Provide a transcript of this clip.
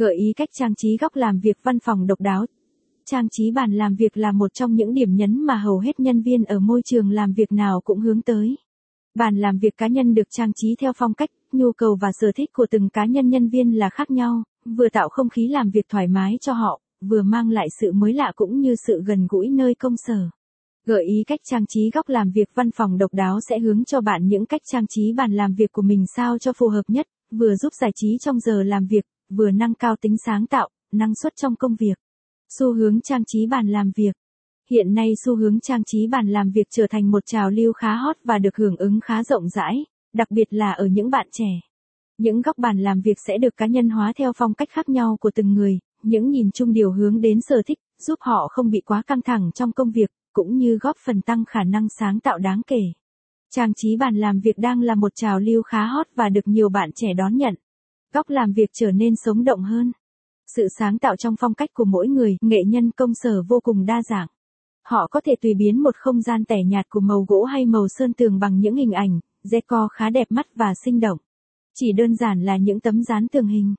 Gợi ý cách trang trí góc làm việc văn phòng độc đáo. Trang trí bàn làm việc là một trong những điểm nhấn mà hầu hết nhân viên ở môi trường làm việc nào cũng hướng tới. Bàn làm việc cá nhân được trang trí theo phong cách, nhu cầu và sở thích của từng cá nhân nhân viên là khác nhau, vừa tạo không khí làm việc thoải mái cho họ, vừa mang lại sự mới lạ cũng như sự gần gũi nơi công sở. Gợi ý cách trang trí góc làm việc văn phòng độc đáo sẽ hướng cho bạn những cách trang trí bàn làm việc của mình sao cho phù hợp nhất, vừa giúp giải trí trong giờ làm việc, vừa nâng cao tính sáng tạo, năng suất trong công việc. Xu hướng trang trí bàn làm việc Hiện nay xu hướng trang trí bàn làm việc trở thành một trào lưu khá hot và được hưởng ứng khá rộng rãi, đặc biệt là ở những bạn trẻ. Những góc bàn làm việc sẽ được cá nhân hóa theo phong cách khác nhau của từng người, những nhìn chung điều hướng đến sở thích, giúp họ không bị quá căng thẳng trong công việc, cũng như góp phần tăng khả năng sáng tạo đáng kể. Trang trí bàn làm việc đang là một trào lưu khá hot và được nhiều bạn trẻ đón nhận. Góc làm việc trở nên sống động hơn. Sự sáng tạo trong phong cách của mỗi người, nghệ nhân công sở vô cùng đa dạng. Họ có thể tùy biến một không gian tẻ nhạt của màu gỗ hay màu sơn tường bằng những hình ảnh, decor khá đẹp mắt và sinh động. Chỉ đơn giản là những tấm dán tường hình.